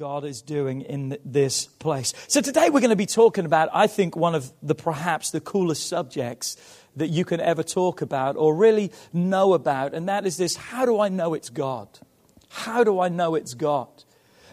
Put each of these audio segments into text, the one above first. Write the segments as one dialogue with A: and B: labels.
A: God is doing in this place. So today we're going to be talking about, I think, one of the perhaps the coolest subjects that you can ever talk about or really know about, and that is this how do I know it's God? How do I know it's God?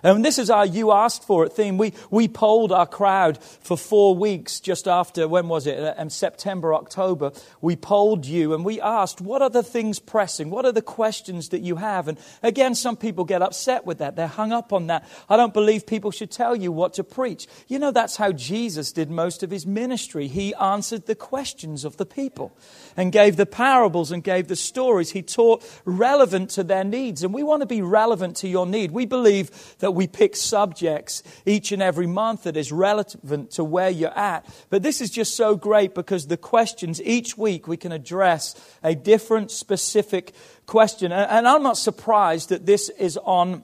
A: And this is our You Asked For It theme. We, we polled our crowd for four weeks just after, when was it? Um, September, October. We polled you and we asked, what are the things pressing? What are the questions that you have? And again, some people get upset with that. They're hung up on that. I don't believe people should tell you what to preach. You know, that's how Jesus did most of his ministry. He answered the questions of the people and gave the parables and gave the stories. He taught relevant to their needs. And we want to be relevant to your need. We believe that we pick subjects each and every month that is relevant to where you're at. But this is just so great because the questions each week we can address a different specific question. And I'm not surprised that this is on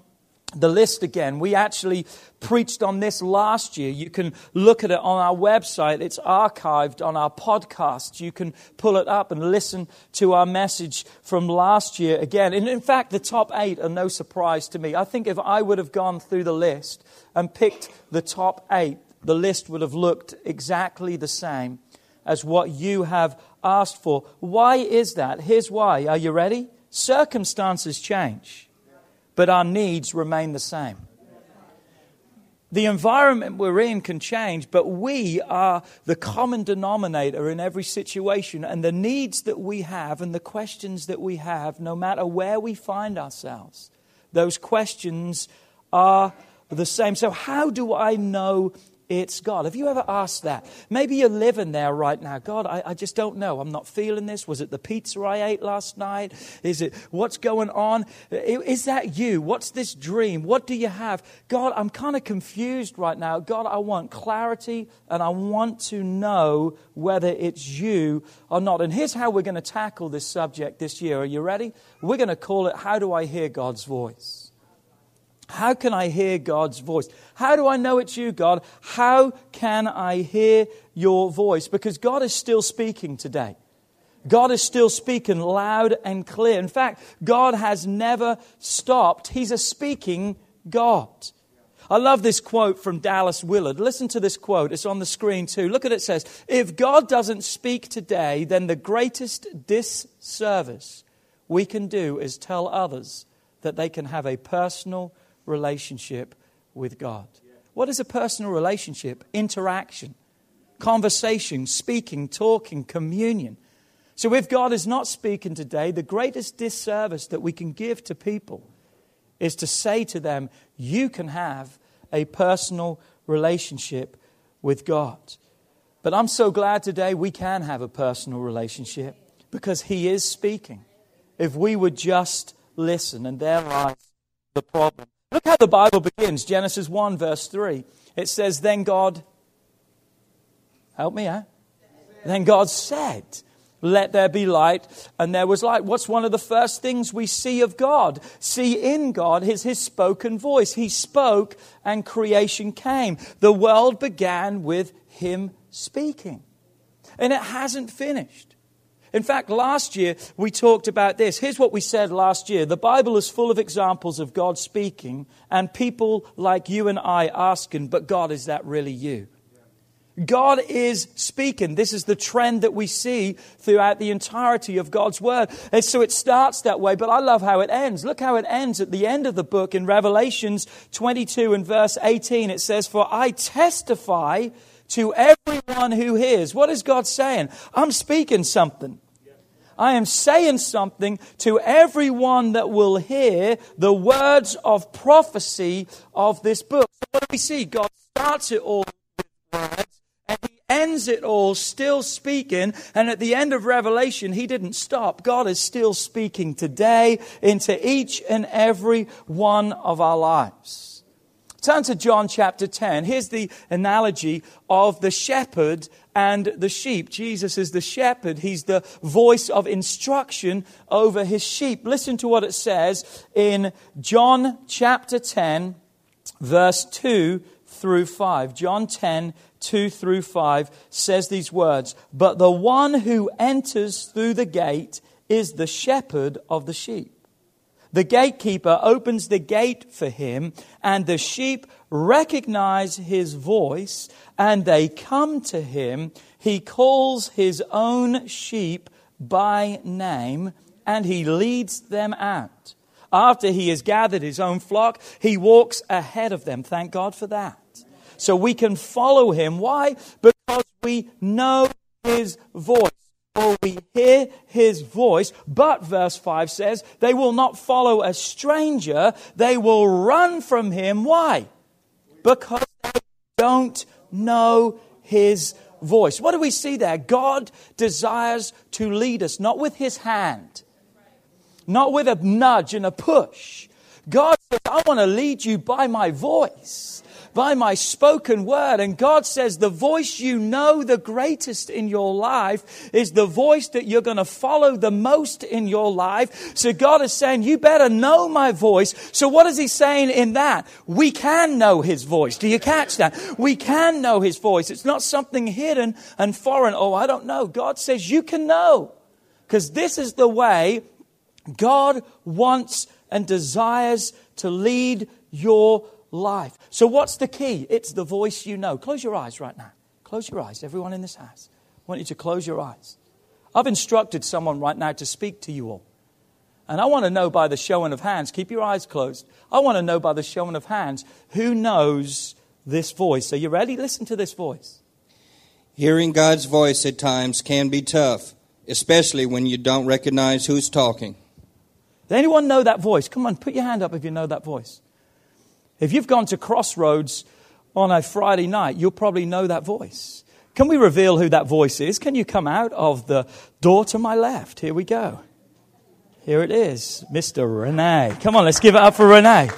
A: the list again. We actually preached on this last year. You can look at it on our website. It's archived on our podcast. You can pull it up and listen to our message from last year again. And in fact, the top eight are no surprise to me. I think if I would have gone through the list and picked the top eight, the list would have looked exactly the same as what you have asked for. Why is that? Here's why. Are you ready? Circumstances change but our needs remain the same. The environment we're in can change, but we are the common denominator in every situation. And the needs that we have and the questions that we have, no matter where we find ourselves, those questions are the same. So, how do I know it's God. Have you ever asked that? Maybe you're living there right now. God, I, I, just don't know. I'm not feeling this. Was it the pizza I ate last night? Is it what's going on? Is that you? What's this dream? What do you have? God, I'm kind of confused right now. God, I want clarity and I want to know whether it's you or not. And here's how we're going to tackle this subject this year. Are you ready? We're going to call it How Do I Hear God's Voice? How can I hear God's voice? How do I know it's you, God? How can I hear your voice? Because God is still speaking today. God is still speaking loud and clear. In fact, God has never stopped. He's a speaking God. I love this quote from Dallas Willard. Listen to this quote. It's on the screen too. Look at it. It says, If God doesn't speak today, then the greatest disservice we can do is tell others that they can have a personal relationship with God. What is a personal relationship? Interaction, conversation, speaking, talking, communion. So if God is not speaking today, the greatest disservice that we can give to people is to say to them, you can have a personal relationship with God. But I'm so glad today we can have a personal relationship because He is speaking. If we would just listen, and there lies the problem. Look how the Bible begins Genesis 1, verse 3. It says, Then God, help me out. Then God said, Let there be light, and there was light. What's one of the first things we see of God? See in God is his spoken voice. He spoke, and creation came. The world began with him speaking. And it hasn't finished. In fact, last year we talked about this. Here's what we said last year The Bible is full of examples of God speaking and people like you and I asking, but God, is that really you? God is speaking. This is the trend that we see throughout the entirety of God's Word. And so it starts that way, but I love how it ends. Look how it ends at the end of the book in Revelations 22 and verse 18. It says, For I testify to everyone who hears. What is God saying? I'm speaking something. I am saying something to everyone that will hear the words of prophecy of this book. So what do we see? God starts it all with words and he ends it all still speaking. And at the end of Revelation, he didn't stop. God is still speaking today into each and every one of our lives. Turn to John chapter 10. Here's the analogy of the shepherd and the sheep. Jesus is the shepherd. He's the voice of instruction over his sheep. Listen to what it says in John chapter 10, verse 2 through 5. John 10, 2 through 5 says these words But the one who enters through the gate is the shepherd of the sheep. The gatekeeper opens the gate for him, and the sheep recognize his voice, and they come to him. He calls his own sheep by name, and he leads them out. After he has gathered his own flock, he walks ahead of them. Thank God for that. So we can follow him. Why? Because we know his voice or we hear his voice. But, verse 5 says, they will not follow a stranger, they will run from him. Why? Because they don't know his voice. What do we see there? God desires to lead us, not with his hand, not with a nudge and a push. God says, I want to lead you by my voice by my spoken word. And God says the voice you know the greatest in your life is the voice that you're going to follow the most in your life. So God is saying, you better know my voice. So what is he saying in that? We can know his voice. Do you catch that? We can know his voice. It's not something hidden and foreign. Oh, I don't know. God says you can know. Because this is the way God wants and desires to lead your life. So, what's the key? It's the voice you know. Close your eyes right now. Close your eyes, everyone in this house. I want you to close your eyes. I've instructed someone right now to speak to you all. And I want to know by the showing of hands, keep your eyes closed. I want to know by the showing of hands who knows this voice. Are you ready? Listen to this voice.
B: Hearing God's voice at times can be tough, especially when you don't recognize who's talking.
A: Does anyone know that voice? Come on, put your hand up if you know that voice. If you've gone to Crossroads on a Friday night, you'll probably know that voice. Can we reveal who that voice is? Can you come out of the door to my left? Here we go. Here it is, Mr. Renee. Come on, let's give it up for Renee.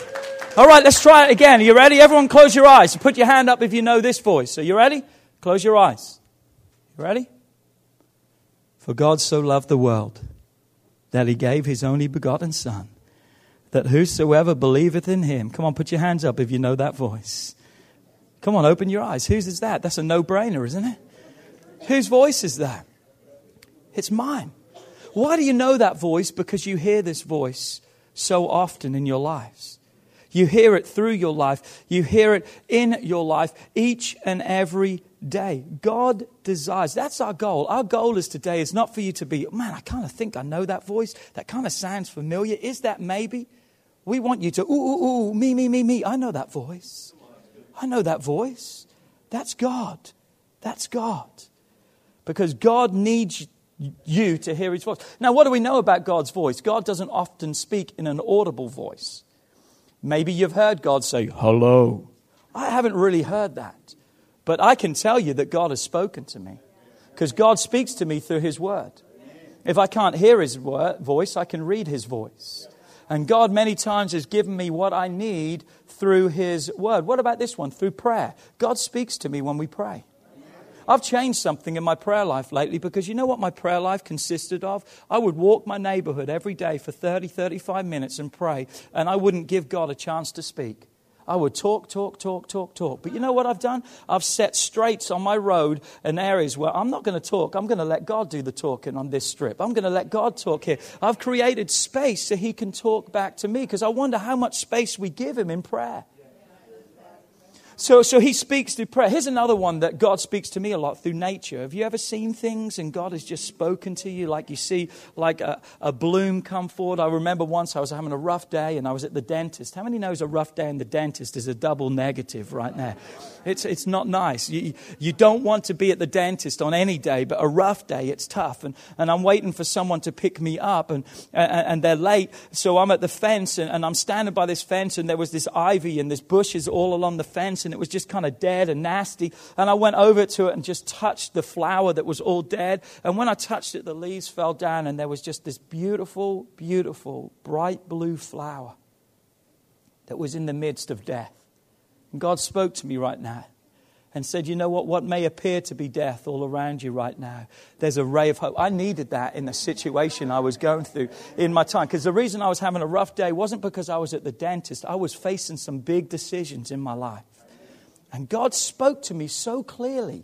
A: All right, let's try it again. Are you ready? Everyone, close your eyes. Put your hand up if you know this voice. Are you ready? Close your eyes. You ready? For God so loved the world that he gave his only begotten Son that whosoever believeth in him, come on, put your hands up if you know that voice. Come on, open your eyes. Whose is that? That's a no brainer, isn't it? Whose voice is that? It's mine. Why do you know that voice? Because you hear this voice so often in your lives. You hear it through your life. You hear it in your life each and every day. God desires. That's our goal. Our goal is today is not for you to be, man, I kind of think I know that voice. That kind of sounds familiar. Is that maybe? We want you to, ooh, ooh, ooh, me, me, me, me. I know that voice. I know that voice. That's God. That's God. Because God needs you to hear his voice. Now, what do we know about God's voice? God doesn't often speak in an audible voice. Maybe you've heard God say, hello. I haven't really heard that. But I can tell you that God has spoken to me. Because God speaks to me through his word. If I can't hear his word, voice, I can read his voice. And God, many times, has given me what I need through His Word. What about this one? Through prayer. God speaks to me when we pray. I've changed something in my prayer life lately because you know what my prayer life consisted of? I would walk my neighborhood every day for 30, 35 minutes and pray, and I wouldn't give God a chance to speak. I would talk, talk, talk, talk, talk. But you know what I've done? I've set straights on my road and areas where I'm not going to talk. I'm going to let God do the talking on this strip. I'm going to let God talk here. I've created space so He can talk back to me because I wonder how much space we give Him in prayer. So, so he speaks through prayer. Here's another one that God speaks to me a lot through nature. Have you ever seen things and God has just spoken to you like you see like a, a bloom come forward? I remember once I was having a rough day and I was at the dentist. How many knows a rough day in the dentist is a double negative right there? It's, it's not nice. You, you don't want to be at the dentist on any day, but a rough day, it's tough. And, and I'm waiting for someone to pick me up and, and, and they're late. So I'm at the fence and, and I'm standing by this fence and there was this ivy and this bushes all along the fence and it was just kind of dead and nasty. And I went over to it and just touched the flower that was all dead. And when I touched it, the leaves fell down and there was just this beautiful, beautiful, bright blue flower that was in the midst of death. And God spoke to me right now and said, You know what? What may appear to be death all around you right now, there's a ray of hope. I needed that in the situation I was going through in my time. Because the reason I was having a rough day wasn't because I was at the dentist, I was facing some big decisions in my life. And God spoke to me so clearly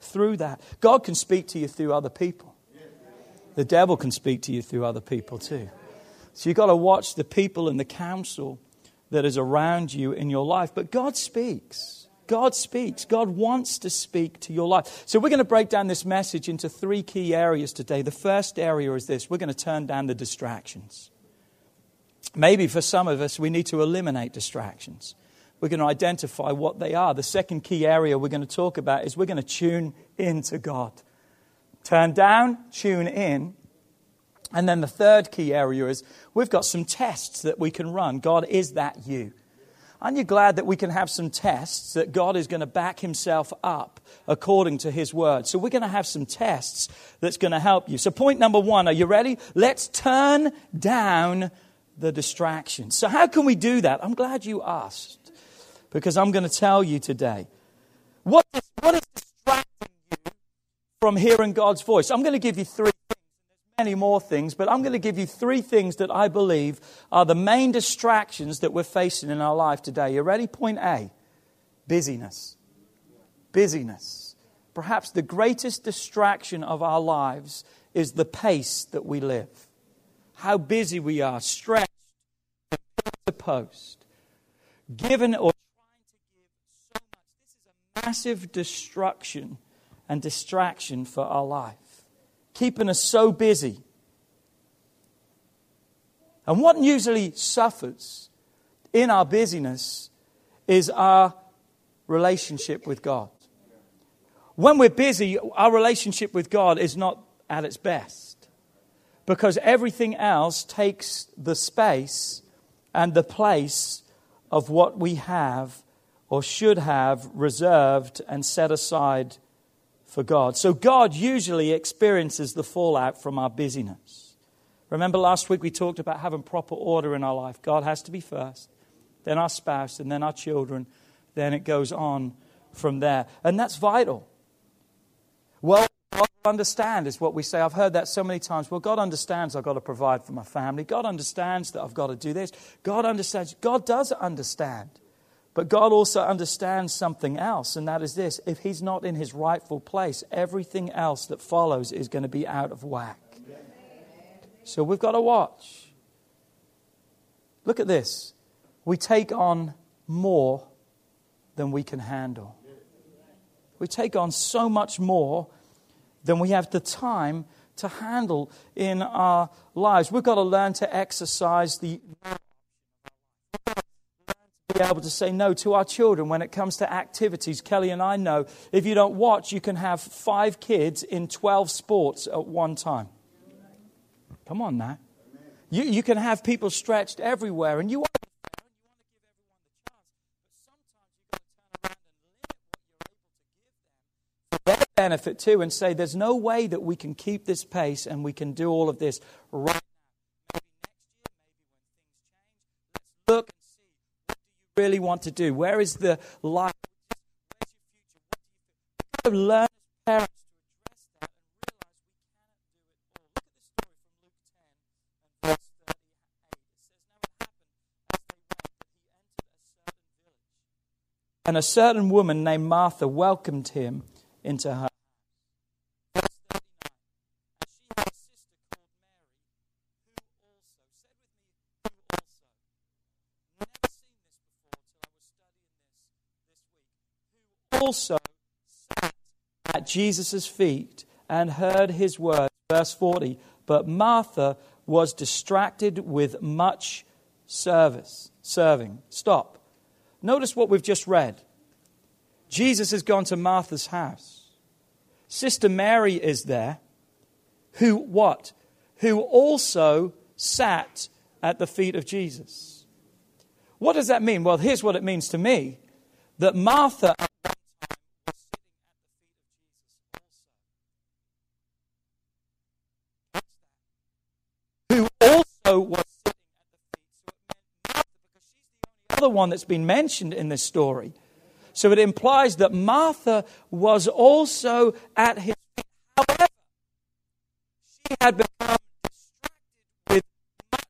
A: through that. God can speak to you through other people, the devil can speak to you through other people too. So you've got to watch the people and the counsel that is around you in your life. But God speaks. God speaks. God wants to speak to your life. So we're going to break down this message into three key areas today. The first area is this we're going to turn down the distractions. Maybe for some of us, we need to eliminate distractions. We're going to identify what they are. The second key area we're going to talk about is we're going to tune in to God. Turn down, tune in. And then the third key area is we've got some tests that we can run. God, is that you? Aren't you glad that we can have some tests that God is going to back himself up according to his word? So we're going to have some tests that's going to help you. So, point number one, are you ready? Let's turn down the distractions. So, how can we do that? I'm glad you asked because I'm going to tell you today. What is, what is distracting you from hearing God's voice? I'm going to give you three many more things, but I'm going to give you three things that I believe are the main distractions that we're facing in our life today. You ready? Point A busyness. Busyness. Perhaps the greatest distraction of our lives is the pace that we live. How busy we are, stretched to post, given or trying to give so much. This is a massive destruction and distraction for our life keeping us so busy. And what usually suffers in our busyness is our relationship with God. When we're busy, our relationship with God is not at its best because everything else takes the space and the place of what we have or should have reserved and set aside for God. So God usually experiences the fallout from our busyness. Remember last week we talked about having proper order in our life. God has to be first, then our spouse, and then our children. Then it goes on from there. And that's vital. Well, God understand is what we say. I've heard that so many times. Well, God understands I've got to provide for my family. God understands that I've got to do this. God understands. God does understand. But God also understands something else, and that is this if He's not in His rightful place, everything else that follows is going to be out of whack. So we've got to watch. Look at this. We take on more than we can handle. We take on so much more than we have the time to handle in our lives. We've got to learn to exercise the be able to say no to our children when it comes to activities. Kelly and I know if you don't watch, you can have five kids in 12 sports at one time. Come on now. You, you can have people stretched everywhere, and you want to give everyone the chance, benefit too, and say there's no way that we can keep this pace and we can do all of this right now. Maybe next year, maybe when things change, let's look really want to do? Where is the life? Where's your future? What do you learn as parents to address that and realize we cannot do it all? Look at the story from Luke 10 and verse 38. It says, Now it happened as they went that he entered a certain village. And a certain woman named Martha welcomed him into her also sat at Jesus' feet and heard his words. Verse 40. But Martha was distracted with much service, serving. Stop. Notice what we've just read. Jesus has gone to Martha's house. Sister Mary is there, who what? Who also sat at the feet of Jesus. What does that mean? Well, here's what it means to me that Martha at one time was sitting at the feet of Jesus. Who also was sitting at the feet. So it meant Martha because she's the only other one that's been mentioned in this story. So it implies that Martha was also at his feet. However, she had become distracted with much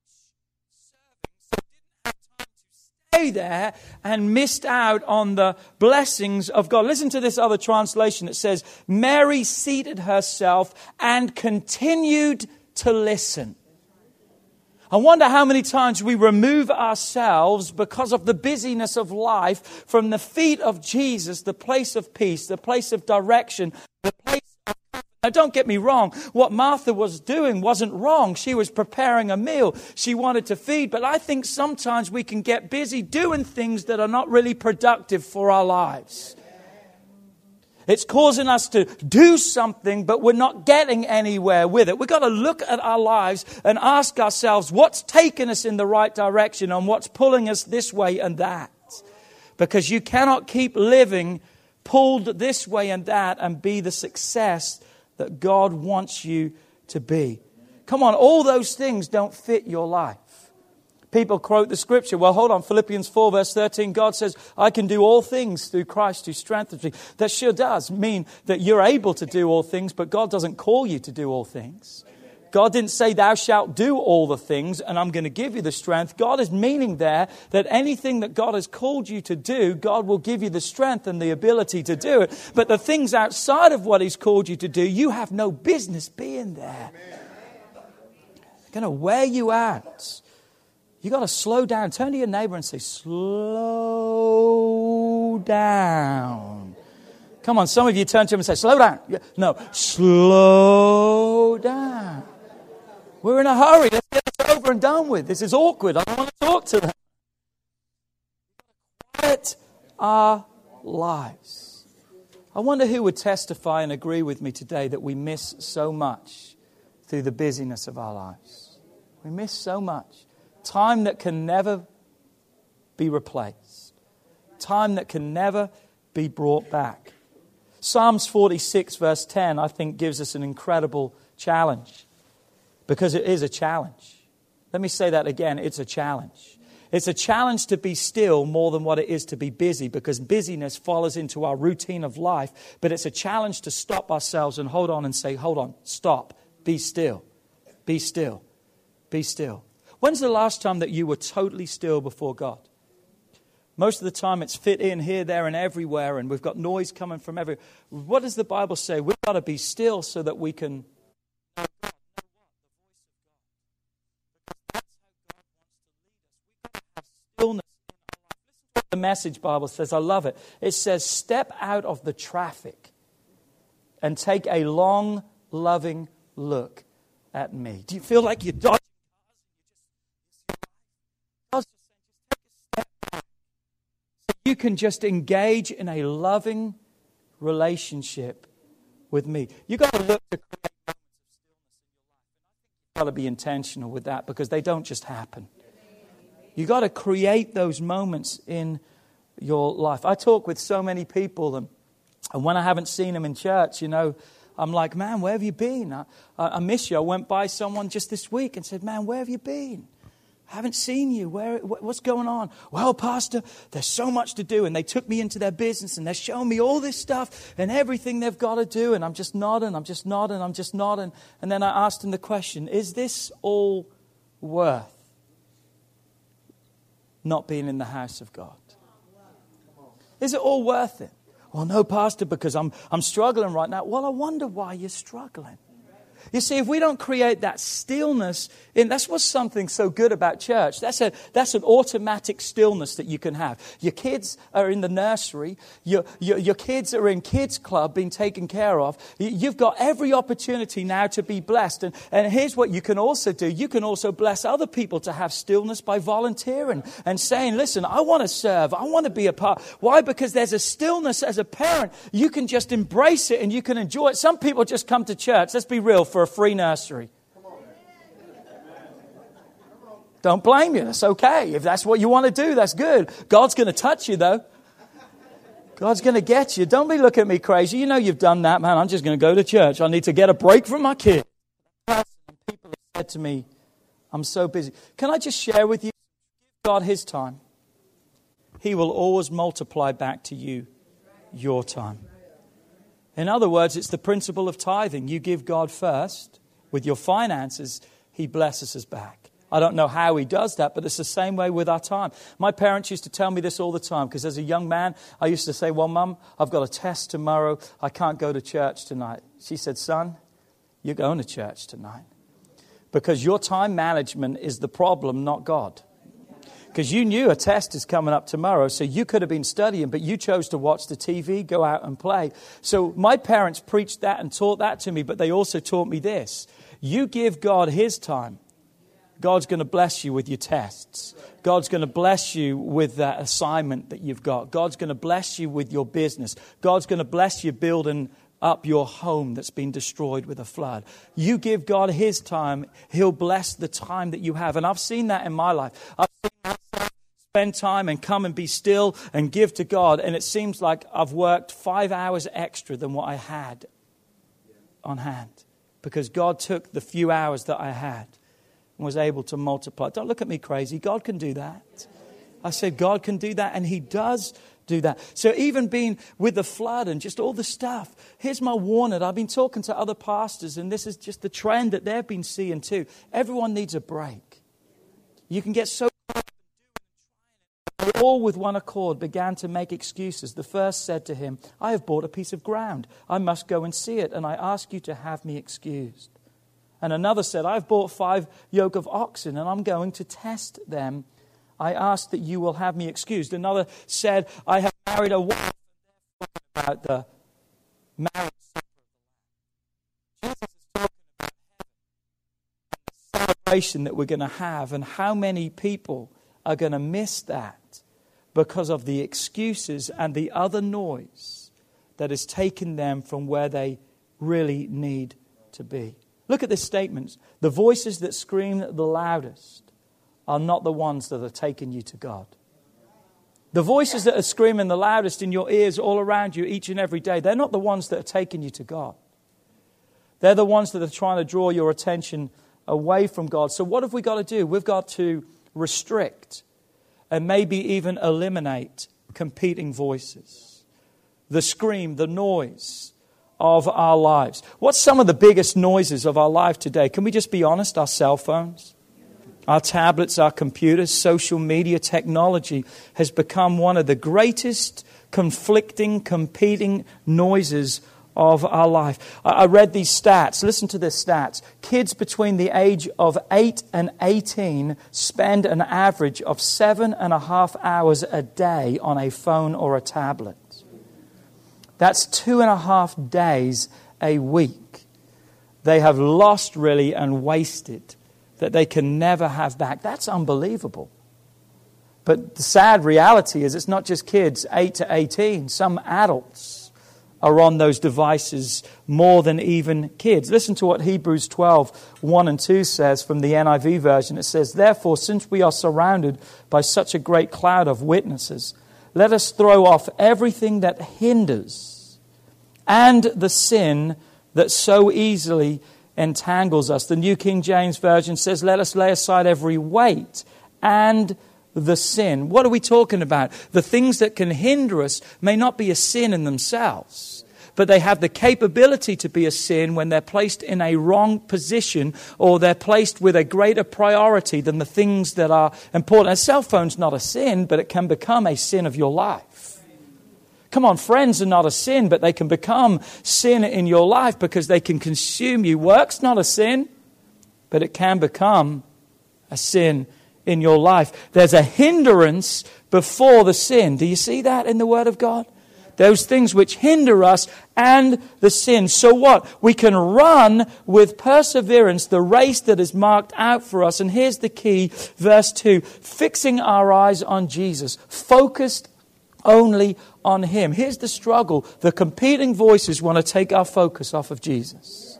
A: serving, so didn't have time to stay there and missed out on the blessings of God. Listen to this other translation. It says, Mary seated herself and continued to listen. I wonder how many times we remove ourselves because of the busyness of life from the feet of Jesus, the place of peace, the place of direction, the place of now, don't get me wrong. What Martha was doing wasn't wrong. She was preparing a meal. She wanted to feed. But I think sometimes we can get busy doing things that are not really productive for our lives. It's causing us to do something, but we're not getting anywhere with it. We've got to look at our lives and ask ourselves what's taking us in the right direction and what's pulling us this way and that. Because you cannot keep living pulled this way and that and be the success that God wants you to be. Come on, all those things don't fit your life. People quote the scripture. Well, hold on. Philippians 4, verse 13. God says, I can do all things through Christ who strengthens me. That sure does mean that you're able to do all things, but God doesn't call you to do all things. God didn't say, Thou shalt do all the things, and I'm going to give you the strength. God is meaning there that anything that God has called you to do, God will give you the strength and the ability to do it. But the things outside of what He's called you to do, you have no business being there. They're Going to wear you out. You got to slow down. Turn to your neighbor and say, Slow down. Come on, some of you turn to him and say, Slow down. No, slow down. We're in a hurry. Let's get this over and done with. This is awkward. I don't want to talk to them. Quiet our lives. I wonder who would testify and agree with me today that we miss so much through the busyness of our lives. We miss so much. Time that can never be replaced, time that can never be brought back. Psalms 46, verse 10, I think gives us an incredible challenge because it is a challenge. Let me say that again it's a challenge. It's a challenge to be still more than what it is to be busy because busyness follows into our routine of life. But it's a challenge to stop ourselves and hold on and say, hold on, stop, be still, be still, be still. When's the last time that you were totally still before God? Most of the time it's fit in here, there, and everywhere, and we've got noise coming from everywhere. What does the Bible say? We've got to be still so that we can the message Bible says. I love it. It says, Step out of the traffic and take a long, loving look at me. Do you feel like you're dodging? Can just engage in a loving relationship with me. You've got to look to create moments of stillness in your life. You've got to be intentional with that because they don't just happen. You've got to create those moments in your life. I talk with so many people, and, and when I haven't seen them in church, you know, I'm like, man, where have you been? I, I miss you. I went by someone just this week and said, man, where have you been? I haven't seen you. Where, what's going on? Well, Pastor, there's so much to do. And they took me into their business and they're showing me all this stuff and everything they've got to do. And I'm just nodding, I'm just nodding, I'm just nodding. And then I asked them the question Is this all worth not being in the house of God? Is it all worth it? Well, no, Pastor, because I'm, I'm struggling right now. Well, I wonder why you're struggling. You see, if we don't create that stillness, in, that's what's something so good about church. That's, a, that's an automatic stillness that you can have. Your kids are in the nursery, your, your, your kids are in kids' club being taken care of. You've got every opportunity now to be blessed. And, and here's what you can also do you can also bless other people to have stillness by volunteering and saying, Listen, I want to serve, I want to be a part. Why? Because there's a stillness as a parent. You can just embrace it and you can enjoy it. Some people just come to church, let's be real, for a free nursery. Don't blame you. That's okay. If that's what you want to do, that's good. God's going to touch you, though. God's going to get you. Don't be looking at me crazy. You know you've done that, man. I'm just going to go to church. I need to get a break from my kid. People have said to me, I'm so busy. Can I just share with you? God his time. He will always multiply back to you your time. In other words, it's the principle of tithing. You give God first with your finances, He blesses us back. I don't know how he does that, but it's the same way with our time. My parents used to tell me this all the time because as a young man, I used to say, Well, Mum, I've got a test tomorrow. I can't go to church tonight. She said, Son, you're going to church tonight because your time management is the problem, not God. Because you knew a test is coming up tomorrow, so you could have been studying, but you chose to watch the TV, go out and play. So my parents preached that and taught that to me, but they also taught me this you give God His time God's going to bless you with your tests. God's going to bless you with that assignment that you've got. God's going to bless you with your business. God's going to bless you building up your home that's been destroyed with a flood. You give God His time, He'll bless the time that you have. And I've seen that in my life. I've seen myself spend time and come and be still and give to God, and it seems like I've worked five hours extra than what I had on hand because God took the few hours that I had and was able to multiply. Don't look at me crazy. God can do that. I said, God can do that, and He does do that. So, even being with the flood and just all the stuff, here's my warning. I've been talking to other pastors, and this is just the trend that they've been seeing too. Everyone needs a break. You can get so all with one accord began to make excuses. The first said to him, I have bought a piece of ground. I must go and see it, and I ask you to have me excused. And another said, I've bought five yoke of oxen and I'm going to test them. I ask that you will have me excused. Another said, I have married a wife about the marriage that we're going to have and how many people are going to miss that because of the excuses and the other noise that has taken them from where they really need to be. Look at this statement. The voices that scream the loudest are not the ones that are taking you to God. The voices that are screaming the loudest in your ears all around you each and every day, they're not the ones that are taking you to God. They're the ones that are trying to draw your attention away from God. So, what have we got to do? We've got to restrict and maybe even eliminate competing voices. The scream, the noise, of our lives. What's some of the biggest noises of our life today? Can we just be honest? Our cell phones, our tablets, our computers, social media technology has become one of the greatest conflicting, competing noises of our life. I read these stats. Listen to this stats. Kids between the age of 8 and 18 spend an average of seven and a half hours a day on a phone or a tablet. That's two and a half days a week. They have lost really and wasted that they can never have back. That's unbelievable. But the sad reality is it's not just kids 8 to 18, some adults are on those devices more than even kids. Listen to what Hebrews 12, 1 and 2 says from the NIV version. It says, Therefore, since we are surrounded by such a great cloud of witnesses, let us throw off everything that hinders and the sin that so easily entangles us. The New King James Version says, Let us lay aside every weight and the sin. What are we talking about? The things that can hinder us may not be a sin in themselves but they have the capability to be a sin when they're placed in a wrong position or they're placed with a greater priority than the things that are important. A cell phone's not a sin, but it can become a sin of your life. Come on, friends are not a sin, but they can become sin in your life because they can consume you. Work's not a sin, but it can become a sin in your life. There's a hindrance before the sin. Do you see that in the Word of God? Those things which hinder us and the sin. So what? We can run with perseverance the race that is marked out for us. And here's the key, verse 2 fixing our eyes on Jesus, focused only on Him. Here's the struggle the competing voices want to take our focus off of Jesus.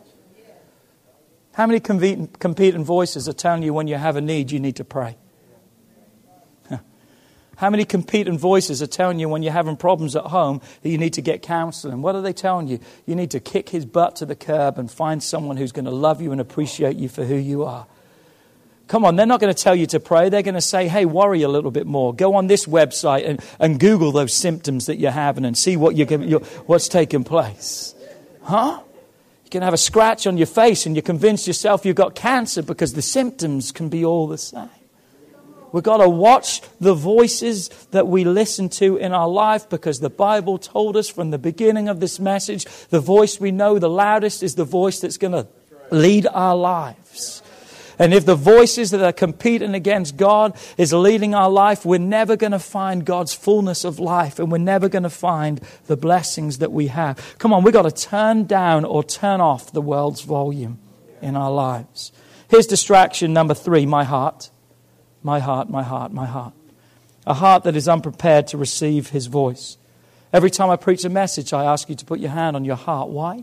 A: How many competing voices are telling you when you have a need you need to pray? How many competing voices are telling you when you're having problems at home that you need to get counseling? What are they telling you? You need to kick his butt to the curb and find someone who's going to love you and appreciate you for who you are. Come on, they're not going to tell you to pray. They're going to say, hey, worry a little bit more. Go on this website and, and Google those symptoms that you're having and see what you're, what's taking place. Huh? You can have a scratch on your face and you convince yourself you've got cancer because the symptoms can be all the same. We've got to watch the voices that we listen to in our life because the Bible told us from the beginning of this message the voice we know the loudest is the voice that's going to lead our lives. And if the voices that are competing against God is leading our life, we're never going to find God's fullness of life and we're never going to find the blessings that we have. Come on, we've got to turn down or turn off the world's volume in our lives. Here's distraction number three my heart. My heart, my heart, my heart. A heart that is unprepared to receive his voice. Every time I preach a message, I ask you to put your hand on your heart. Why?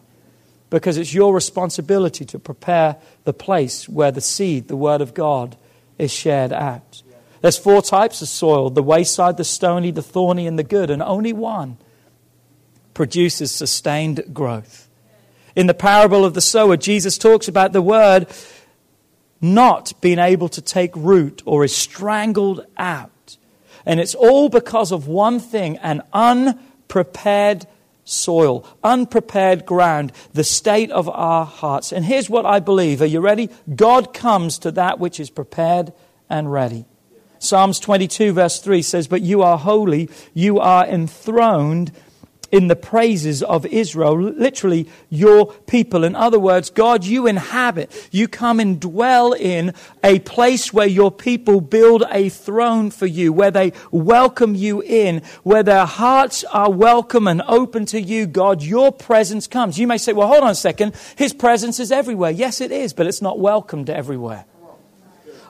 A: Because it's your responsibility to prepare the place where the seed, the Word of God, is shared out. There's four types of soil the wayside, the stony, the thorny, and the good, and only one produces sustained growth. In the parable of the sower, Jesus talks about the Word not being able to take root or is strangled out. And it's all because of one thing an unprepared soil, unprepared ground, the state of our hearts. And here's what I believe. Are you ready? God comes to that which is prepared and ready. Psalms 22, verse 3 says, But you are holy, you are enthroned in the praises of Israel, literally your people. In other words, God, you inhabit, you come and dwell in a place where your people build a throne for you, where they welcome you in, where their hearts are welcome and open to you, God. Your presence comes. You may say, well, hold on a second. His presence is everywhere. Yes, it is, but it's not welcomed everywhere.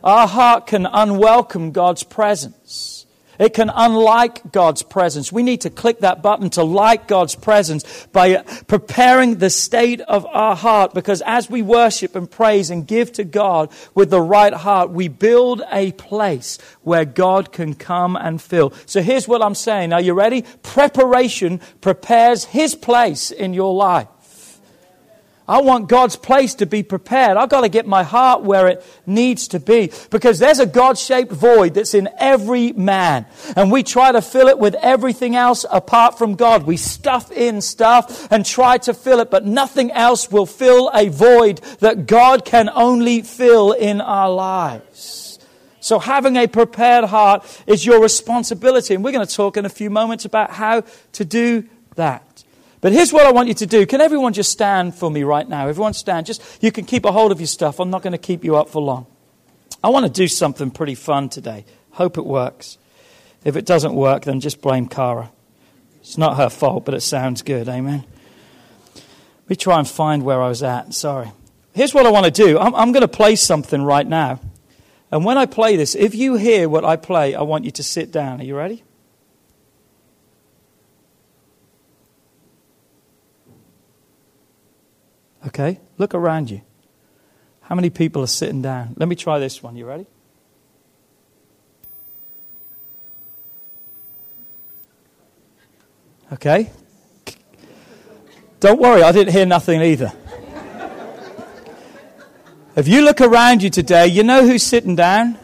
A: Our heart can unwelcome God's presence. It can unlike God's presence. We need to click that button to like God's presence by preparing the state of our heart because as we worship and praise and give to God with the right heart, we build a place where God can come and fill. So here's what I'm saying. Are you ready? Preparation prepares His place in your life. I want God's place to be prepared. I've got to get my heart where it needs to be because there's a God shaped void that's in every man. And we try to fill it with everything else apart from God. We stuff in stuff and try to fill it, but nothing else will fill a void that God can only fill in our lives. So having a prepared heart is your responsibility. And we're going to talk in a few moments about how to do that. But here's what I want you to do. Can everyone just stand for me right now? Everyone stand. Just you can keep a hold of your stuff. I'm not going to keep you up for long. I want to do something pretty fun today. Hope it works. If it doesn't work, then just blame Cara. It's not her fault, but it sounds good. Amen. Let me try and find where I was at. Sorry. Here's what I want to do. I'm, I'm going to play something right now. And when I play this, if you hear what I play, I want you to sit down. Are you ready? Okay? Look around you. How many people are sitting down? Let me try this one. You ready? Okay? Don't worry, I didn't hear nothing either. if you look around you today, you know who's sitting down?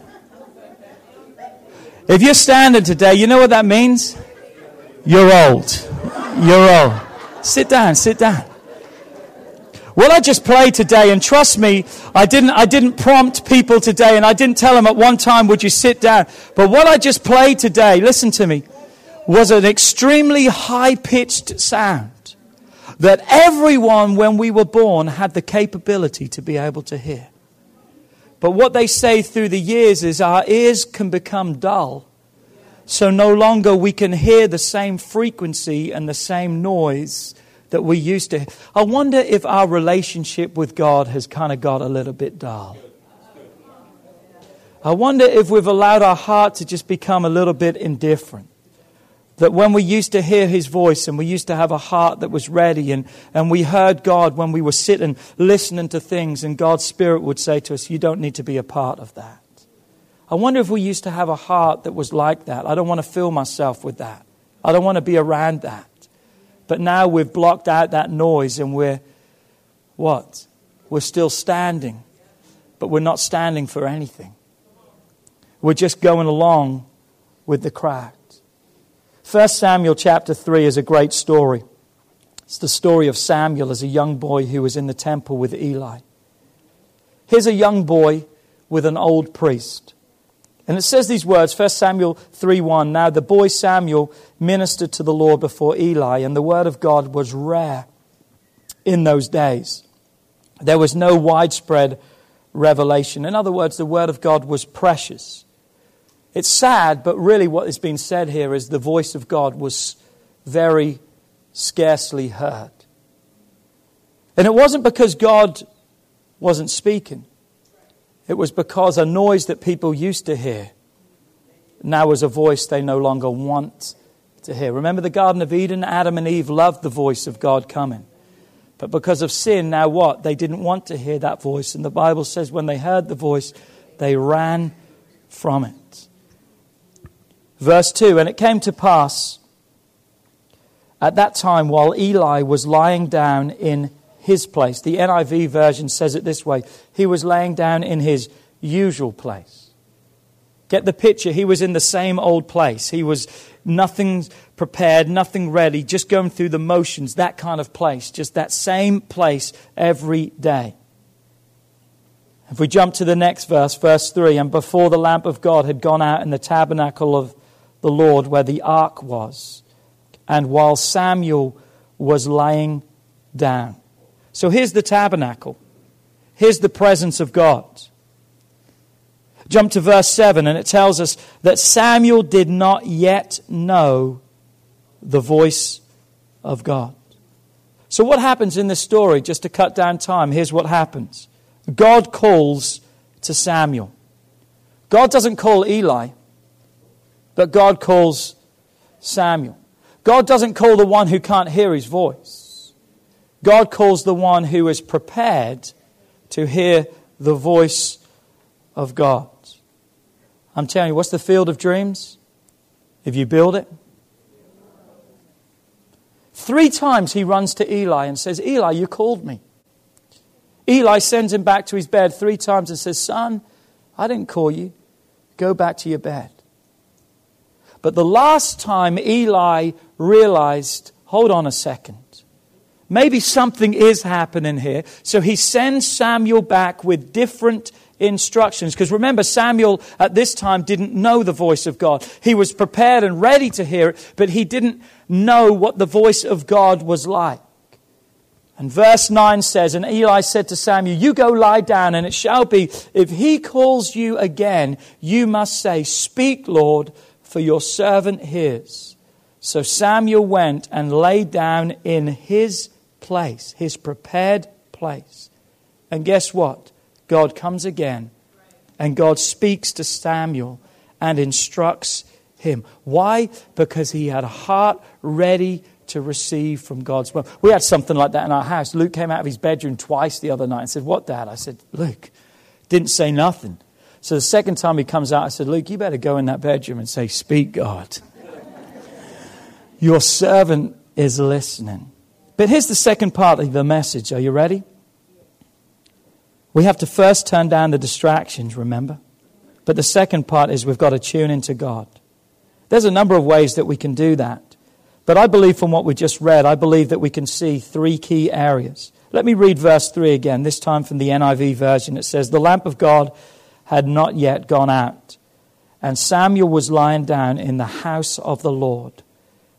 A: If you're standing today, you know what that means? You're old. You're old. Sit down, sit down. What I just played today, and trust me, I didn't, I didn't prompt people today, and I didn't tell them at one time, would you sit down? But what I just played today, listen to me. was an extremely high pitched sound that everyone, when we were born, had the capability to be able to hear. But what they say through the years is our ears can become dull, so no longer we can hear the same frequency and the same noise that we used to. I wonder if our relationship with God has kind of got a little bit dull. I wonder if we've allowed our heart to just become a little bit indifferent. That when we used to hear his voice and we used to have a heart that was ready and, and we heard God when we were sitting listening to things and God's Spirit would say to us, You don't need to be a part of that. I wonder if we used to have a heart that was like that. I don't want to fill myself with that. I don't want to be around that. But now we've blocked out that noise and we're what? We're still standing, but we're not standing for anything. We're just going along with the crowd. 1 Samuel chapter 3 is a great story. It's the story of Samuel as a young boy who was in the temple with Eli. Here's a young boy with an old priest. And it says these words, 1 Samuel 3 1. Now the boy Samuel ministered to the Lord before Eli, and the word of God was rare in those days. There was no widespread revelation. In other words, the word of God was precious. It's sad, but really what is being said here is the voice of God was very scarcely heard. And it wasn't because God wasn't speaking, it was because a noise that people used to hear now was a voice they no longer want to hear. Remember the Garden of Eden? Adam and Eve loved the voice of God coming. But because of sin, now what? They didn't want to hear that voice. And the Bible says when they heard the voice, they ran from it. Verse 2 And it came to pass at that time while Eli was lying down in his place. The NIV version says it this way He was laying down in his usual place. Get the picture. He was in the same old place. He was nothing prepared, nothing ready, just going through the motions, that kind of place, just that same place every day. If we jump to the next verse, verse 3 And before the lamp of God had gone out in the tabernacle of the Lord where the ark was, and while Samuel was lying down. So here's the tabernacle. Here's the presence of God. Jump to verse 7, and it tells us that Samuel did not yet know the voice of God. So, what happens in this story, just to cut down time? Here's what happens God calls to Samuel. God doesn't call Eli, but God calls Samuel. God doesn't call the one who can't hear his voice. God calls the one who is prepared to hear the voice of God. I'm telling you, what's the field of dreams? If you build it. Three times he runs to Eli and says, Eli, you called me. Eli sends him back to his bed three times and says, Son, I didn't call you. Go back to your bed. But the last time Eli realized, hold on a second. Maybe something is happening here. So he sends Samuel back with different instructions. Because remember, Samuel at this time didn't know the voice of God. He was prepared and ready to hear it, but he didn't know what the voice of God was like. And verse 9 says, And Eli said to Samuel, You go lie down, and it shall be, if he calls you again, you must say, Speak, Lord, for your servant hears. So Samuel went and lay down in his place, his prepared place. And guess what? God comes again and God speaks to Samuel and instructs him. Why? Because he had a heart ready to receive from God's word. We had something like that in our house. Luke came out of his bedroom twice the other night and said, What, Dad? I said, Luke, didn't say nothing. So the second time he comes out, I said, Luke, you better go in that bedroom and say, Speak, God. Your servant is listening. But here's the second part of the message. Are you ready? We have to first turn down the distractions, remember? But the second part is we've got to tune into God. There's a number of ways that we can do that. But I believe from what we just read, I believe that we can see three key areas. Let me read verse 3 again, this time from the NIV version. It says, The lamp of God had not yet gone out, and Samuel was lying down in the house of the Lord.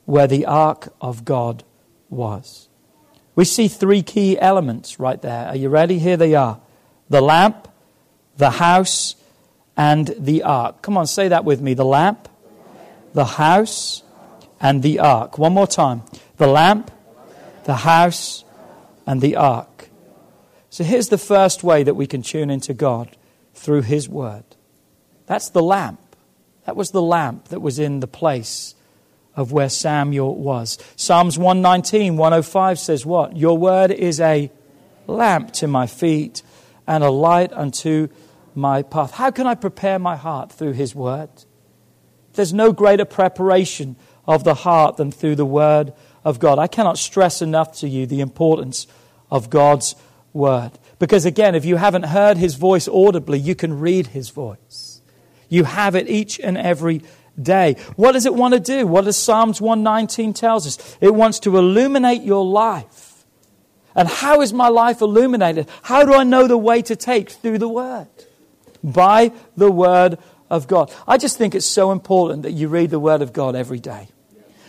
A: where the ark of God was. We see three key elements right there. Are you ready? Here they are the lamp, the house, and the ark. Come on, say that with me. The lamp, the house, and the ark. One more time. The lamp, the house, and the ark. So here's the first way that we can tune into God through His Word. That's the lamp. That was the lamp that was in the place of where Samuel was. Psalms 119, 105 says what? Your word is a lamp to my feet and a light unto my path. How can I prepare my heart through his word? There's no greater preparation of the heart than through the word of God. I cannot stress enough to you the importance of God's word. Because again, if you haven't heard his voice audibly, you can read his voice. You have it each and every day. What does it want to do? What does Psalms 119 tells us? It wants to illuminate your life. And how is my life illuminated? How do I know the way to take through the word? By the word of God. I just think it's so important that you read the word of God every day.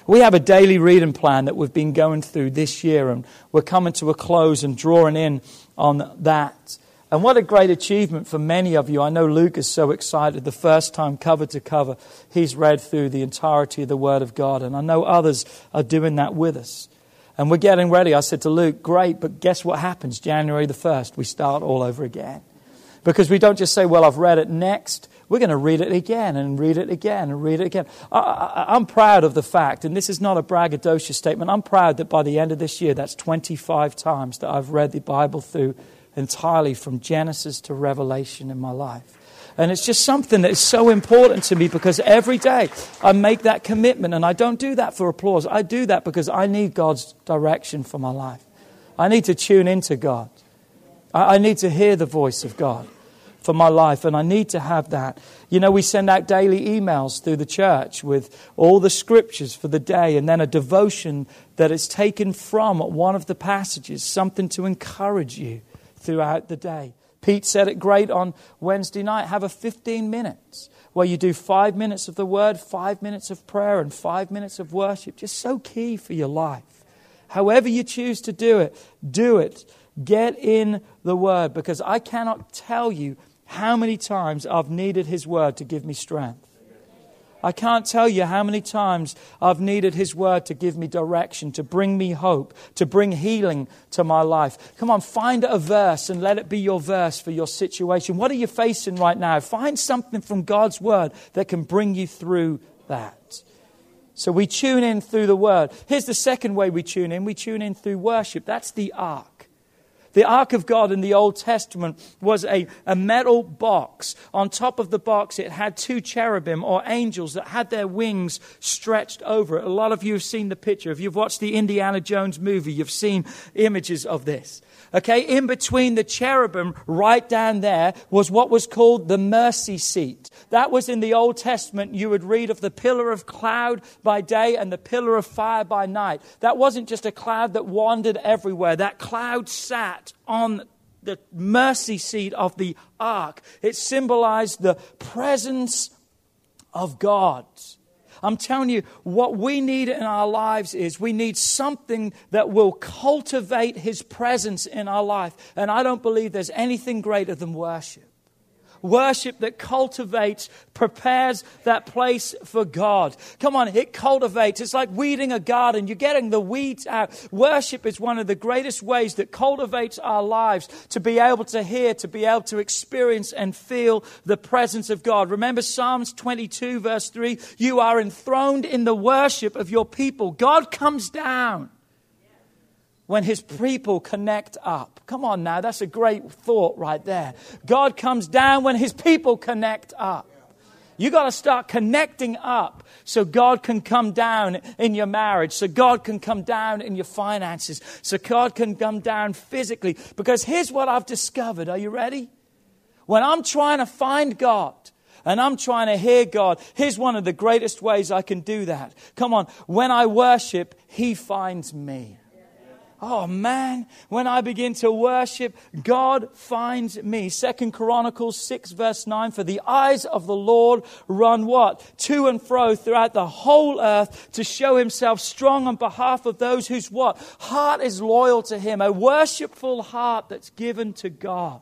A: We have a daily reading plan that we've been going through this year, and we're coming to a close and drawing in on that. And what a great achievement for many of you. I know Luke is so excited. The first time, cover to cover, he's read through the entirety of the Word of God. And I know others are doing that with us. And we're getting ready. I said to Luke, great, but guess what happens? January the 1st, we start all over again. Because we don't just say, well, I've read it next. We're going to read it again and read it again and read it again. I, am proud of the fact, and this is not a braggadocious statement, I'm proud that by the end of this year, that's 25 times that I've read the Bible through entirely from Genesis to Revelation in my life. And it's just something that is so important to me because every day I make that commitment and I don't do that for applause. I do that because I need God's direction for my life. I need to tune into God. I need to hear the voice of God for my life, and I need to have that. You know, we send out daily emails through the church with all the scriptures for the day, and then a devotion that is taken from one of the passages, something to encourage you throughout the day. Pete said it great on Wednesday night. Have a 15 minutes where you do five minutes of the word, five minutes of prayer, and five minutes of worship. Just so key for your life. However you choose to do it, do it. Get in the word because I cannot tell you how many times I've needed his word to give me strength. I can't tell you how many times I've needed His word to give me direction, to bring me hope, to bring healing to my life. Come on, find a verse and let it be your verse for your situation. What are you facing right now? Find something from God's word that can bring you through that. So we tune in through the word. Here's the second way we tune in we tune in through worship. That's the ark. The Ark of God in the Old Testament was a, a metal box. On top of the box, it had two cherubim or angels that had their wings stretched over it. A lot of you have seen the picture. If you've watched the Indiana Jones movie, you've seen images of this. Okay, in between the cherubim, right down there, was what was called the mercy seat. That was in the Old Testament. You would read of the pillar of cloud by day and the pillar of fire by night. That wasn't just a cloud that wandered everywhere. That cloud sat on the mercy seat of the ark. It symbolized the presence of God. I'm telling you, what we need in our lives is we need something that will cultivate His presence in our life. And I don't believe there's anything greater than worship worship that cultivates, prepares that place for God. Come on, it cultivates. It's like weeding a garden. You're getting the weeds out. Worship is one of the greatest ways that cultivates our lives to be able to hear, to be able to experience and feel the presence of God. Remember Psalms 22, verse 3 You are enthroned in the worship of your people. God comes down when his people connect up. Come on now, that's a great thought right there. God comes down when his people connect up. You got to start connecting up so God can come down in your marriage, so God can come down in your finances, so God can come down physically. Because here's what I've discovered. Are you ready? When I'm trying to find God, and I'm trying to hear God. Here's one of the greatest ways I can do that. Come on, when I worship, He finds me. Oh man, when I begin to worship, God finds me. Second Chronicles 6 verse 9, for the eyes of the Lord run what? To and fro throughout the whole earth to show himself strong on behalf of those whose what? Heart is loyal to him. A worshipful heart that's given to God.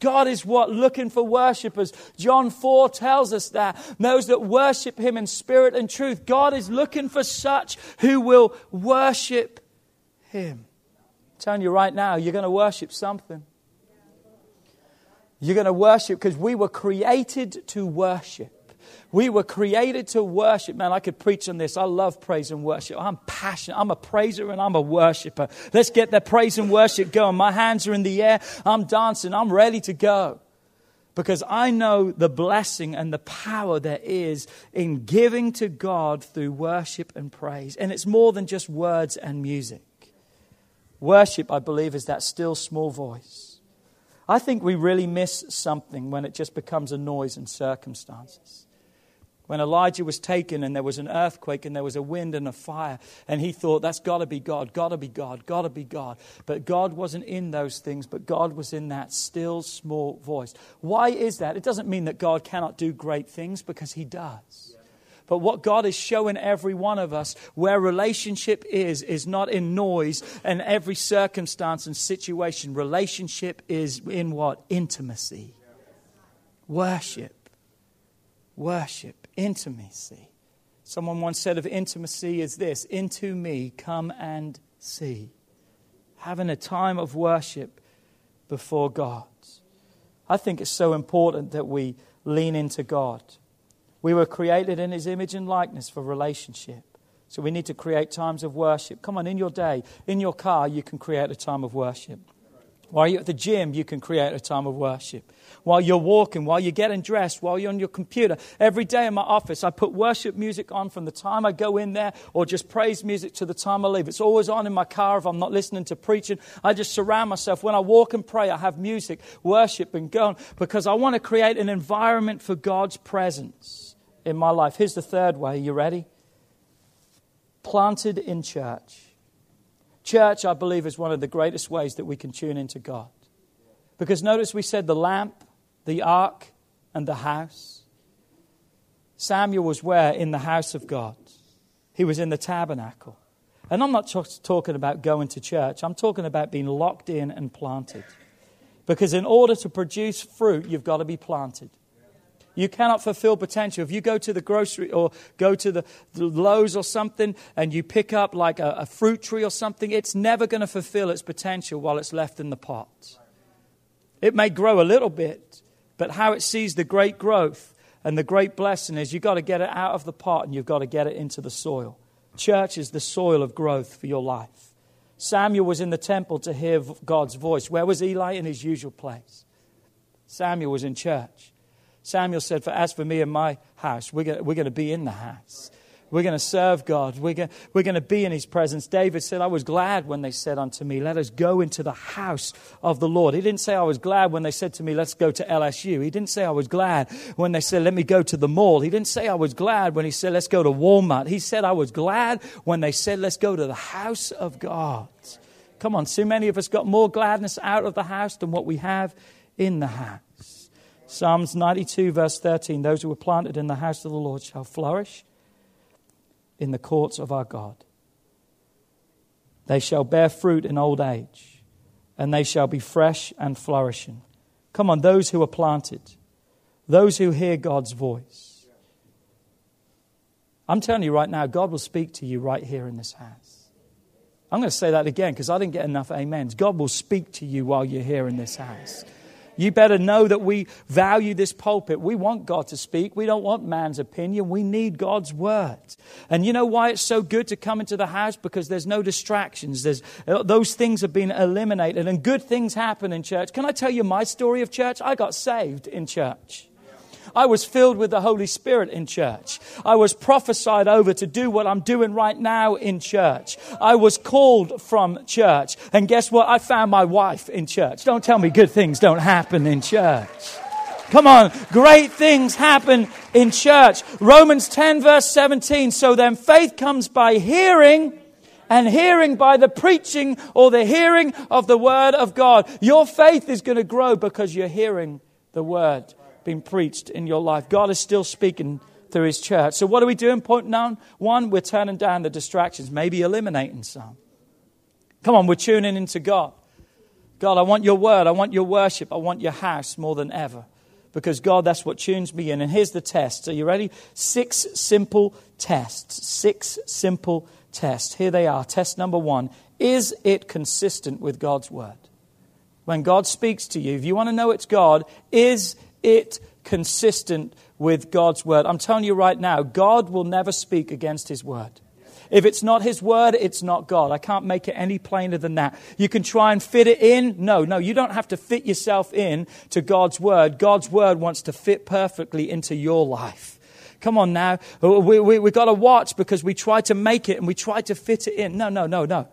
A: God is what? Looking for worshippers. John 4 tells us that. Those that worship Him in spirit and truth. God is looking for such who will worship Him. I'm telling you right now, you're going to worship something. You're going to worship because we were created to worship. We were created to worship. Man, I could preach on this. I love praise and worship. I'm passionate. I'm a praiser and I'm a worshiper. Let's get that praise and worship going. My hands are in the air. I'm dancing. I'm ready to go. Because I know the blessing and the power there is in giving to God through worship and praise. And it's more than just words and music. Worship, I believe, is that still small voice. I think we really miss something when it just becomes a noise and circumstances when Elijah was taken and there was an earthquake and there was a wind and a fire, and he thought, that's got to be God, got to be God, got to be God. But God wasn't in those things, but God was in that still small voice. Why is that? It doesn't mean that God cannot do great things, because he does. But what God is showing every one of us, where relationship is, is not in noise and every circumstance and situation. Relationship is in what? Intimacy. Worship. Worship intimacy. Someone once said of intimacy is this Into me, come and see. Having a time of worship before God. I think it's so important that we lean into God. We were created in His image and likeness for relationship. So we need to create times of worship. Come on, in your day, in your car, you can create a time of worship. While you're at the gym, you can create a time of worship while you're walking, while you're getting dressed, while you're on your computer. Every day in my office, I put worship music on from the time I go in there or just praise music to the time I leave. It's always on in my car if I'm not listening to preaching. I just surround myself. When I walk and pray, I have music, worship, and go on because I want to create an environment for God's presence in my life. Here's the third way. You ready? Planted in church. Church, I believe, is one of the greatest ways that we can tune into God. Because notice we said the lamp, the ark, and the house. Samuel was where? In the house of God. He was in the tabernacle. And I'm not just talking about going to church, I'm talking about being locked in and planted. Because in order to produce fruit, you've got to be planted. You cannot fulfill potential. If you go to the grocery or go to the, the Lowe's or something and you pick up like a, a fruit tree or something, it's never going to fulfill its potential while it's left in the pot. It may grow a little bit, but how it sees the great growth and the great blessing is you've got to get it out of the pot and you've got to get it into the soil. Church is the soil of growth for your life. Samuel was in the temple to hear God's voice. Where was Eli? In his usual place. Samuel was in church. Samuel said, For as for me and my house, we're going, we're going to be in the house. We're going to serve God. We're going, we're going to be in His presence. David said, I was glad when they said unto me, Let us go into the house of the Lord. He didn't say, I was glad when they said to me, Let's go to LSU. He didn't say, I was glad when they said, Let me go to the mall. He didn't say, I was glad when he said, Let's go to Walmart. He said, I was glad when they said, Let's go to the house of God. Come on, so many of us got more gladness out of the house than what we have in the house. Psalms 92, verse 13 Those who were planted in the house of the Lord shall flourish in the courts of our God. They shall bear fruit in old age, and they shall be fresh and flourishing. Come on, those who are planted, those who hear God's voice. I'm telling you right now, God will speak to you right here in this house. I'm going to say that again because I didn't get enough amens. God will speak to you while you're here in this house. You better know that we value this pulpit. We want God to speak. We don't want man's opinion. We need God's word. And you know why it's so good to come into the house? Because there's no distractions. There's, uh, those things have been eliminated and good things happen in church. Can I tell you my story of church? I got saved in church. I was filled with the Holy Spirit in church. I was prophesied over to do what I'm doing right now in church. I was called from church. And guess what? I found my wife in church. Don't tell me good things don't happen in church. Come on, great things happen in church. Romans 10, verse 17. So then faith comes by hearing, and hearing by the preaching or the hearing of the word of God. Your faith is going to grow because you're hearing the word being preached in your life. God is still speaking through his church. So, what are we doing? Point one, we're turning down the distractions, maybe eliminating some. Come on, we're tuning into God. God, I want your word. I want your worship. I want your house more than ever. Because, God, that's what tunes me in. And here's the test. Are you ready? Six simple tests. Six simple tests. Here they are. Test number one Is it consistent with God's word? When God speaks to you, if you want to know it's God, is it consistent with God's word? I'm telling you right now, God will never speak against his word. If it's not His word, it's not God. I can't make it any plainer than that. You can try and fit it in. No, no, you don't have to fit yourself in to God's word. God's word wants to fit perfectly into your life. Come on now. We, we, we got to watch because we try to make it and we try to fit it in. No, no, no, no.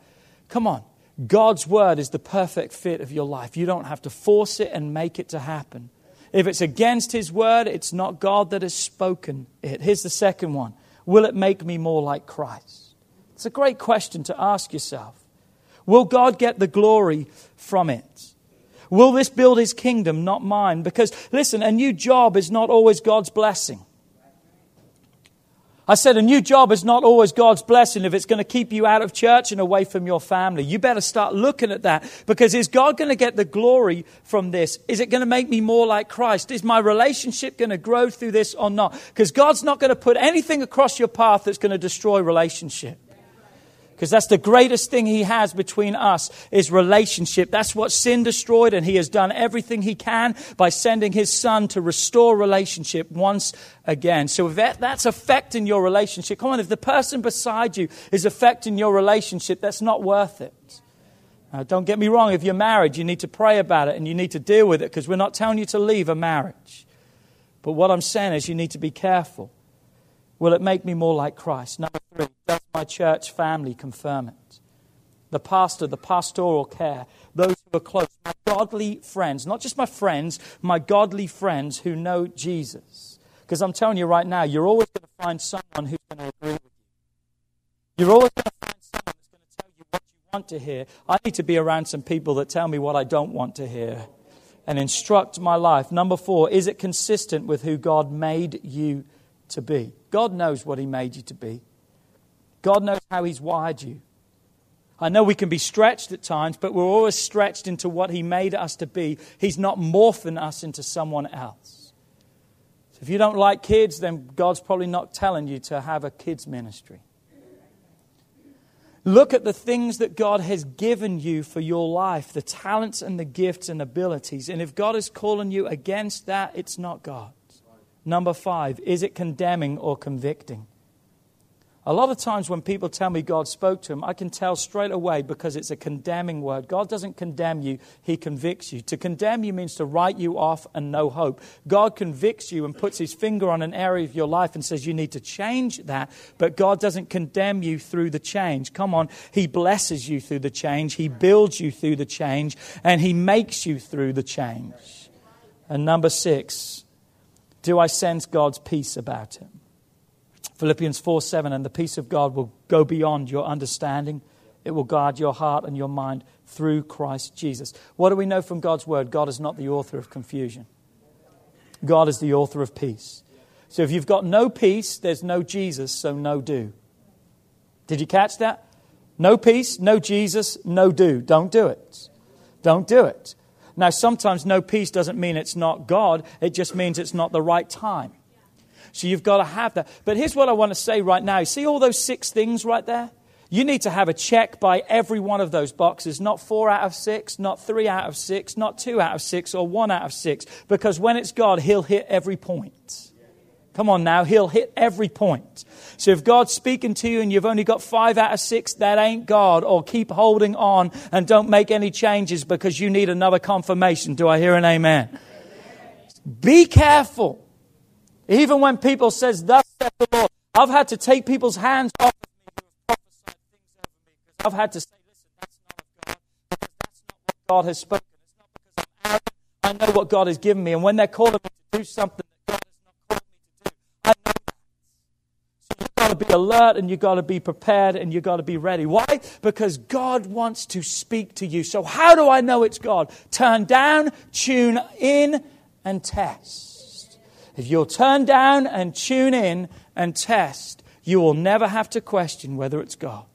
A: Come on. God's word is the perfect fit of your life. You don't have to force it and make it to happen. If it's against His word, it's not God that has spoken it. Here's the second one Will it make me more like Christ? It's a great question to ask yourself. Will God get the glory from it? Will this build his kingdom, not mine? Because, listen, a new job is not always God's blessing. I said a new job is not always God's blessing if it's going to keep you out of church and away from your family. You better start looking at that because is God going to get the glory from this? Is it going to make me more like Christ? Is my relationship going to grow through this or not? Because God's not going to put anything across your path that's going to destroy relationship because that's the greatest thing he has between us is relationship. That's what sin destroyed and he has done everything he can by sending his son to restore relationship once again. So if that, that's affecting your relationship come on if the person beside you is affecting your relationship that's not worth it. Now, don't get me wrong if you're married you need to pray about it and you need to deal with it because we're not telling you to leave a marriage. But what i'm saying is you need to be careful. Will it make me more like Christ? Three, does my church family confirm it? The pastor, the pastoral care, those who are close, my godly friends, not just my friends, my godly friends who know Jesus. Because I'm telling you right now, you're always going to find someone who's going to agree with you. You're always going to find someone who's going to tell you what you want to hear. I need to be around some people that tell me what I don't want to hear and instruct my life. Number four, is it consistent with who God made you to be. God knows what He made you to be, God knows how He's wired you. I know we can be stretched at times, but we're always stretched into what He made us to be. He's not morphing us into someone else. So if you don't like kids, then God's probably not telling you to have a kids' ministry. Look at the things that God has given you for your life, the talents and the gifts and abilities. And if God is calling you against that, it's not God. Number five, is it condemning or convicting? A lot of times when people tell me God spoke to them, I can tell straight away because it's a condemning word. God doesn't condemn you, He convicts you. To condemn you means to write you off and no hope. God convicts you and puts His finger on an area of your life and says you need to change that, but God doesn't condemn you through the change. Come on, He blesses you through the change, He builds you through the change, and He makes you through the change. And number six, do I sense God's peace about it? Philippians 4 7, and the peace of God will go beyond your understanding. It will guard your heart and your mind through Christ Jesus. What do we know from God's word? God is not the author of confusion, God is the author of peace. So if you've got no peace, there's no Jesus, so no do. Did you catch that? No peace, no Jesus, no do. Don't do it. Don't do it. Now, sometimes no peace doesn't mean it's not God, it just means it's not the right time. So you've got to have that. But here's what I want to say right now. See all those six things right there? You need to have a check by every one of those boxes, not four out of six, not three out of six, not two out of six, or one out of six. Because when it's God, He'll hit every point. Come on now, he'll hit every point. So if God's speaking to you and you've only got five out of six, that ain't God. Or keep holding on and don't make any changes because you need another confirmation. Do I hear an amen? Be careful. Even when people says, thus saith the Lord, I've had to take people's hands off of me who have prophesied things over me because I've had to say, listen, that's not of God because that's not what God has spoken. It's not because I'm arrogant. I know what God has given me. And when they're calling me to do something, you've got to be alert and you've got to be prepared and you've got to be ready. Why? Because God wants to speak to you. So, how do I know it's God? Turn down, tune in, and test. If you'll turn down and tune in and test, you will never have to question whether it's God.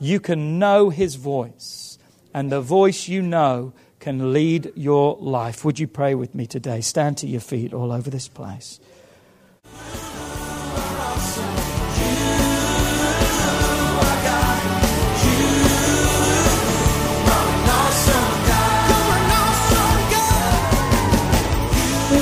A: You can know His voice, and the voice you know can lead your life. Would you pray with me today? Stand to your feet all over this place.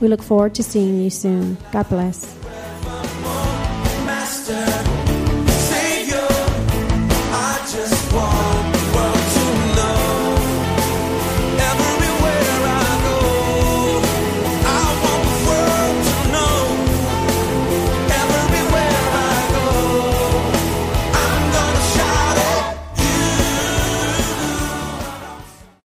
C: We look forward to seeing you soon. God bless. Master, Savior,